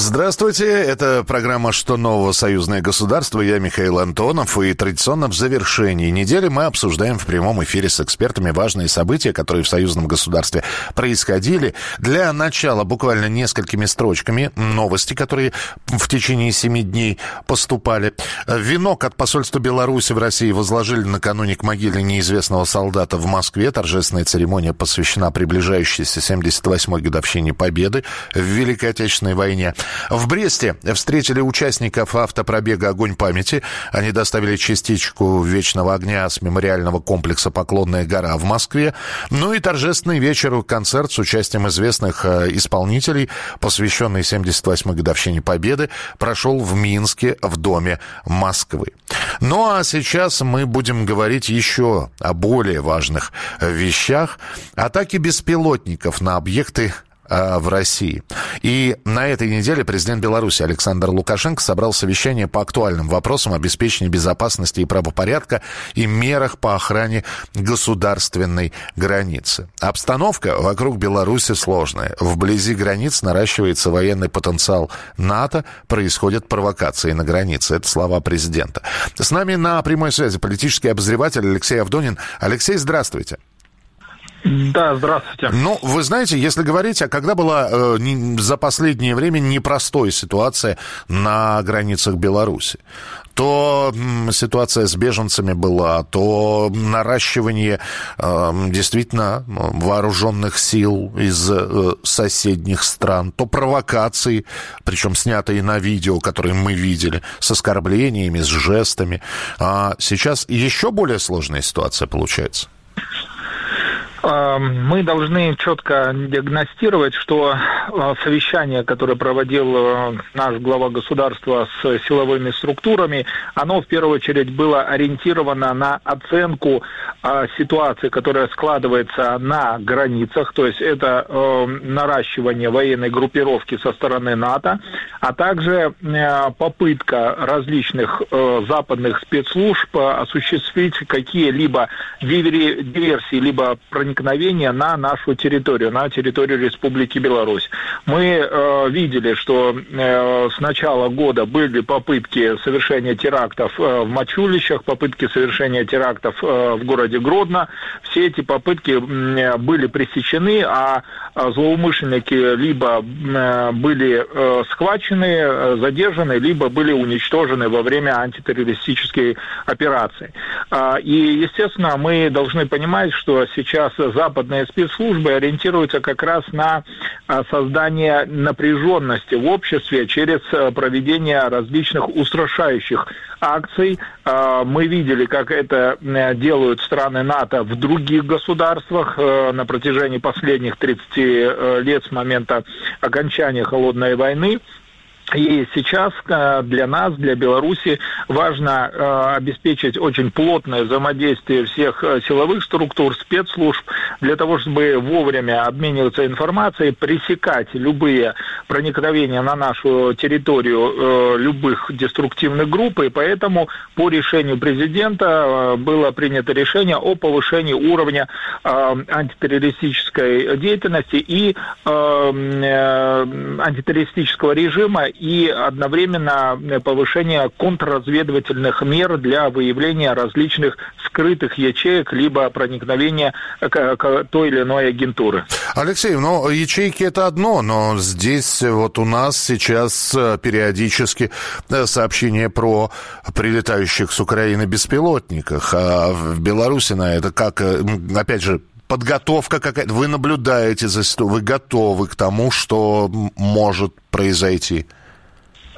Здравствуйте, это программа «Что нового? Союзное государство». Я Михаил Антонов, и традиционно в завершении недели мы обсуждаем в прямом эфире с экспертами важные события, которые в союзном государстве происходили. Для начала буквально несколькими строчками новости, которые в течение семи дней поступали. Венок от посольства Беларуси в России возложили накануне к могиле неизвестного солдата в Москве. Торжественная церемония посвящена приближающейся 78-й годовщине Победы в Великой Отечественной войне. В Бресте встретили участников автопробега «Огонь памяти». Они доставили частичку вечного огня с мемориального комплекса «Поклонная гора» в Москве. Ну и торжественный вечер, концерт с участием известных э, исполнителей, посвященный 78-й годовщине Победы, прошел в Минске в Доме Москвы. Ну а сейчас мы будем говорить еще о более важных вещах. Атаки беспилотников на объекты Э, в России. И на этой неделе президент Беларуси Александр Лукашенко собрал совещание по актуальным вопросам обеспечения безопасности и правопорядка и мерах по охране государственной границы. Обстановка вокруг Беларуси сложная. Вблизи границ наращивается военный потенциал НАТО, происходят провокации на границе. Это слова президента. С нами на прямой связи политический обозреватель Алексей Авдонин. Алексей, здравствуйте. Да, здравствуйте. Ну, вы знаете, если говорить, а когда была э, не, за последнее время непростой ситуация на границах Беларуси, то ситуация с беженцами была, то наращивание э, действительно вооруженных сил из э, соседних стран, то провокации, причем снятые на видео, которые мы видели, с оскорблениями, с жестами. А сейчас еще более сложная ситуация получается. Эм, мы должны четко диагностировать, что э, совещание, которое проводил э, наш глава государства с силовыми структурами, оно в первую очередь было ориентировано на оценку э, ситуации, которая складывается на границах, то есть это наращивание военной группировки со стороны НАТО, а также попытка различных западных спецслужб осуществить какие-либо диверсии, либо проникновения проникновения на нашу территорию, на территорию Республики Беларусь. Мы э, видели, что э, с начала года были попытки совершения терактов э, в Мачулищах, попытки совершения терактов э, в городе Гродно. Все эти попытки э, были пресечены, а злоумышленники либо э, были э, схвачены, э, задержаны, либо были уничтожены во время антитеррористической операции. Э, и, естественно, мы должны понимать, что сейчас западные спецслужбы ориентируются как раз на а, создание напряженности в обществе через а, проведение различных устрашающих акций. А, мы видели, как это делают страны НАТО в других государствах на протяжении последних 30 э, лет с момента окончания холодной войны. И сейчас э, для нас, для Беларуси, важно э, обеспечить очень плотное взаимодействие всех э, силовых структур, спецслужб, для того, чтобы вовремя обмениваться информацией, пресекать любые проникновения на нашу территорию любых деструктивных групп. И поэтому по решению президента было принято решение о повышении уровня антитеррористической деятельности и антитеррористического режима и одновременно повышение контрразведывательных мер для выявления различных скрытых ячеек либо проникновения к, той или иной агентуры. Алексей, ну ячейки это одно, но здесь вот у нас сейчас э, периодически э, сообщения про прилетающих с Украины беспилотниках, а в Беларуси на это как, э, опять же, подготовка какая-то, вы наблюдаете за ситуацией, вы готовы к тому, что может произойти?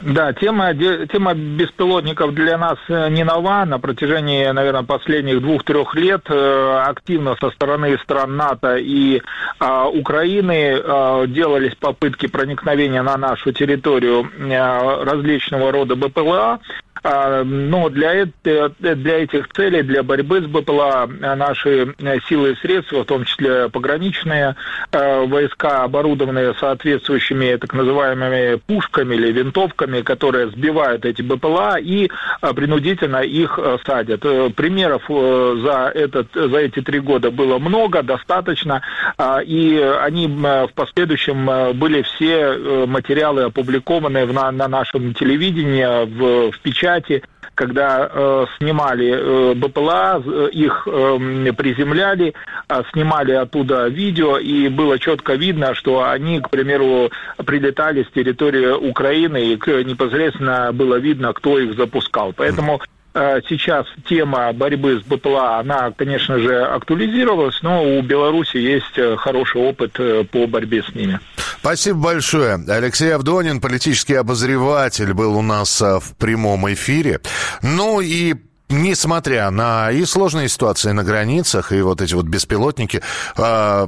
Да, тема, тема беспилотников для нас э, не нова. На протяжении, наверное, последних двух-трех лет э, активно со стороны стран НАТО и а, Украины а, делались попытки проникновения на нашу территорию а, различного рода БПЛА. А, но для, для этих целей, для борьбы с БПЛА наши силы и средства, в том числе пограничные войска, оборудованные соответствующими так называемыми пушками или винтовками, которые сбивают эти БПЛА и принудительно их садят. Примеров за, этот, за эти три года было много, достаточно, и они в последующем были все материалы опубликованы на, на нашем телевидении, в печати, когда э, снимали э, БПЛА, их э, приземляли, э, снимали оттуда видео, и было четко видно, что они, к примеру, прилетали с территории Украины, и непосредственно было видно, кто их запускал. Поэтому э, сейчас тема борьбы с БПЛА, она, конечно же, актуализировалась, но у Беларуси есть э, хороший опыт по борьбе с ними. Спасибо большое. Алексей Авдонин, политический обозреватель, был у нас а, в прямом эфире. Ну и несмотря на и сложные ситуации на границах, и вот эти вот беспилотники, э,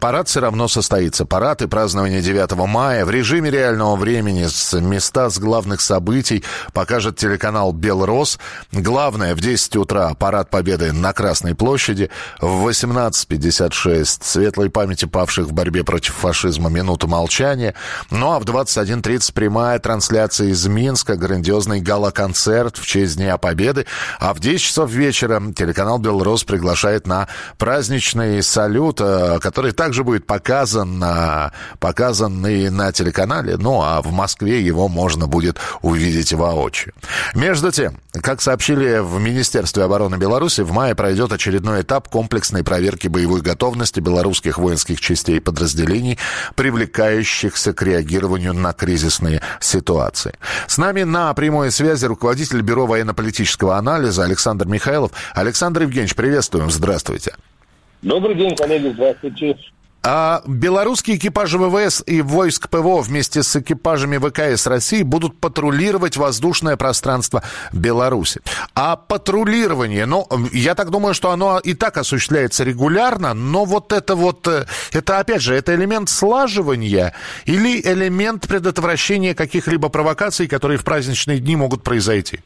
парад все равно состоится. Парад и празднование 9 мая в режиме реального времени с места с главных событий покажет телеканал «Белрос». Главное, в 10 утра парад Победы на Красной площади, в 18.56 светлой памяти павших в борьбе против фашизма минута молчания, ну а в 21.30 прямая трансляция из Минска, грандиозный гала-концерт в честь Дня Победы, а в 10 часов вечера телеканал «Белрос» приглашает на праздничный салют, э, который также будет показан, на, показан и на телеканале. Ну, а в Москве его можно будет увидеть воочию. Между тем, как сообщили в Министерстве обороны Беларуси, в мае пройдет очередной этап комплексной проверки боевой готовности белорусских воинских частей и подразделений, привлекающихся к реагированию на кризисные ситуации. С нами на прямой связи руководитель Бюро военно-политического анализа Александр Михайлов. Александр Евгеньевич, приветствуем, здравствуйте. Добрый день, коллеги, здравствуйте. А белорусские экипажи ВВС и войск ПВО вместе с экипажами ВКС России будут патрулировать воздушное пространство Беларуси. А патрулирование, ну, я так думаю, что оно и так осуществляется регулярно, но вот это вот, э, это опять же, это элемент слаживания или элемент предотвращения каких-либо провокаций, которые в праздничные дни могут произойти?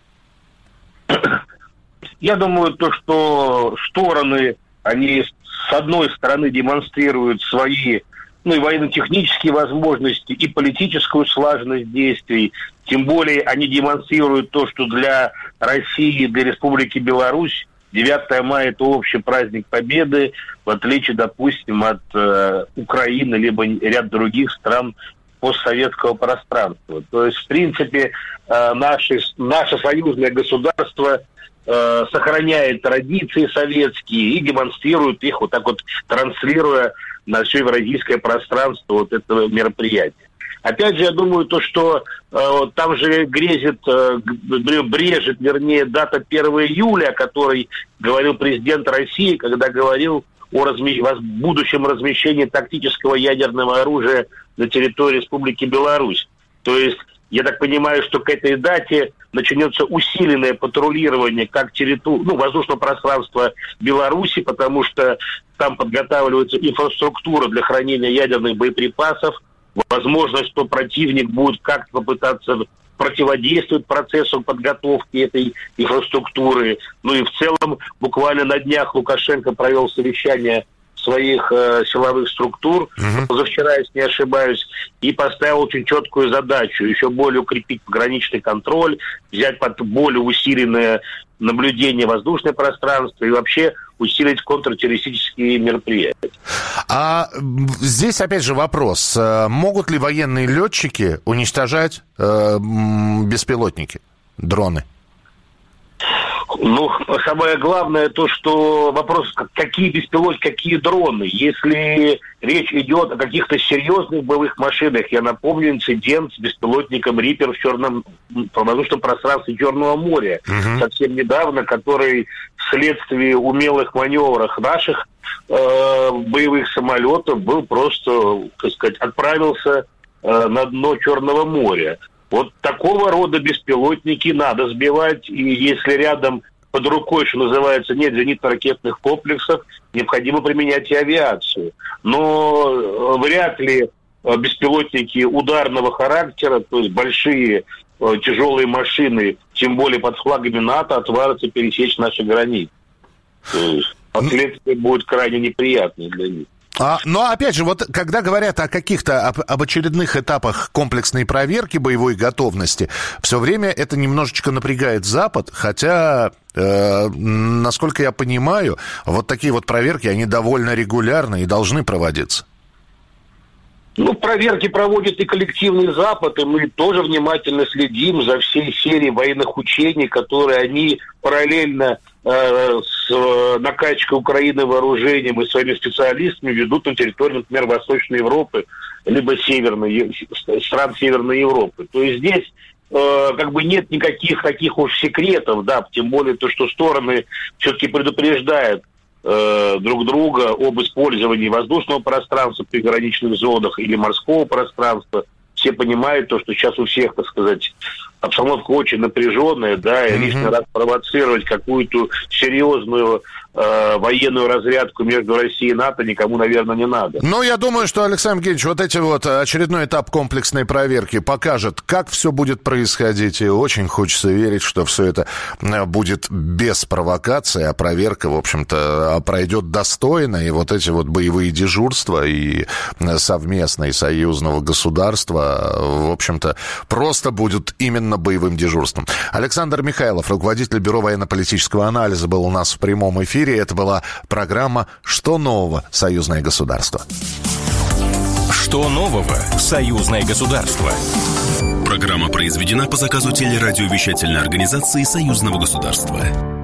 Я думаю, то, что стороны, они с одной стороны демонстрируют свои ну и военно-технические возможности, и политическую слаженность действий. Тем более они демонстрируют то, что для России, для Республики Беларусь 9 мая – это общий праздник Победы, в отличие, допустим, от э, Украины, либо ряд других стран постсоветского пространства. То есть, в принципе, э, наше, наше союзное государство Э, сохраняет традиции советские и демонстрирует их вот так вот, транслируя на все евразийское пространство вот этого мероприятия. Опять же, я думаю, то, что э, там же грезит, э, брежет, вернее, дата 1 июля, о которой говорил президент России, когда говорил о разми... будущем размещении тактического ядерного оружия на территории Республики Беларусь. То есть я так понимаю, что к этой дате начнется усиленное патрулирование как территории, ну, воздушного пространства Беларуси, потому что там подготавливается инфраструктура для хранения ядерных боеприпасов. Возможно, что противник будет как-то попытаться противодействовать процессу подготовки этой инфраструктуры. Ну и в целом, буквально на днях Лукашенко провел совещание своих э, силовых структур, угу. позавчера, если не ошибаюсь, и поставил очень четкую задачу еще более укрепить пограничный контроль, взять под более усиленное наблюдение воздушное пространство и вообще усилить контртеррористические мероприятия. А здесь опять же вопрос. Э, могут ли военные летчики уничтожать э, беспилотники, дроны? Ну, самое главное то, что вопрос, какие беспилотники, какие дроны. Если речь идет о каких-то серьезных боевых машинах, я напомню инцидент с беспилотником Риппер в черном воздушном пространстве Черного моря угу. совсем недавно, который вследствие умелых маневров наших э, боевых самолетов был просто, так сказать, отправился э, на дно Черного моря. Вот такого рода беспилотники надо сбивать, и если рядом под рукой, что называется, нет зенитно-ракетных комплексов, необходимо применять и авиацию. Но э, вряд ли э, беспилотники ударного характера, то есть большие э, тяжелые машины, тем более под флагами НАТО, отважатся пересечь наши границы. Последствия будут крайне неприятные для них. А, но опять же, вот когда говорят о каких-то об, об очередных этапах комплексной проверки боевой готовности, все время это немножечко напрягает Запад, хотя, э, насколько я понимаю, вот такие вот проверки, они довольно регулярны и должны проводиться. Ну, проверки проводит и коллективный Запад, и мы тоже внимательно следим за всей серией военных учений, которые они параллельно э, с э, накачкой Украины вооружением и своими специалистами ведут на территории, например, Восточной Европы, либо Северной, стран Северной Европы. То есть здесь э, как бы нет никаких таких уж секретов, да, тем более то, что стороны все-таки предупреждают э, друг друга об использовании воздушного пространства в приграничных зонах или морского пространства. Все понимают то, что сейчас у всех, так сказать, обстановка очень напряженная, да, и лишний раз провоцировать какую-то серьезную э, военную разрядку между Россией и НАТО никому, наверное, не надо. Ну, я думаю, что, Александр Евгеньевич, вот эти вот э, очередной этап комплексной проверки покажет, как все будет происходить, и очень хочется верить, что все это э, будет без провокации, а проверка, в общем-то, пройдет достойно, и вот эти вот боевые дежурства и э, совместные союзного государства, в общем-то, просто будут именно военно-боевым дежурством. Александр Михайлов, руководитель Бюро военно-политического анализа, был у нас в прямом эфире. Это была программа «Что нового? Союзное государство». Что нового? Союзное государство. Программа произведена по заказу телерадиовещательной организации Союзного государства.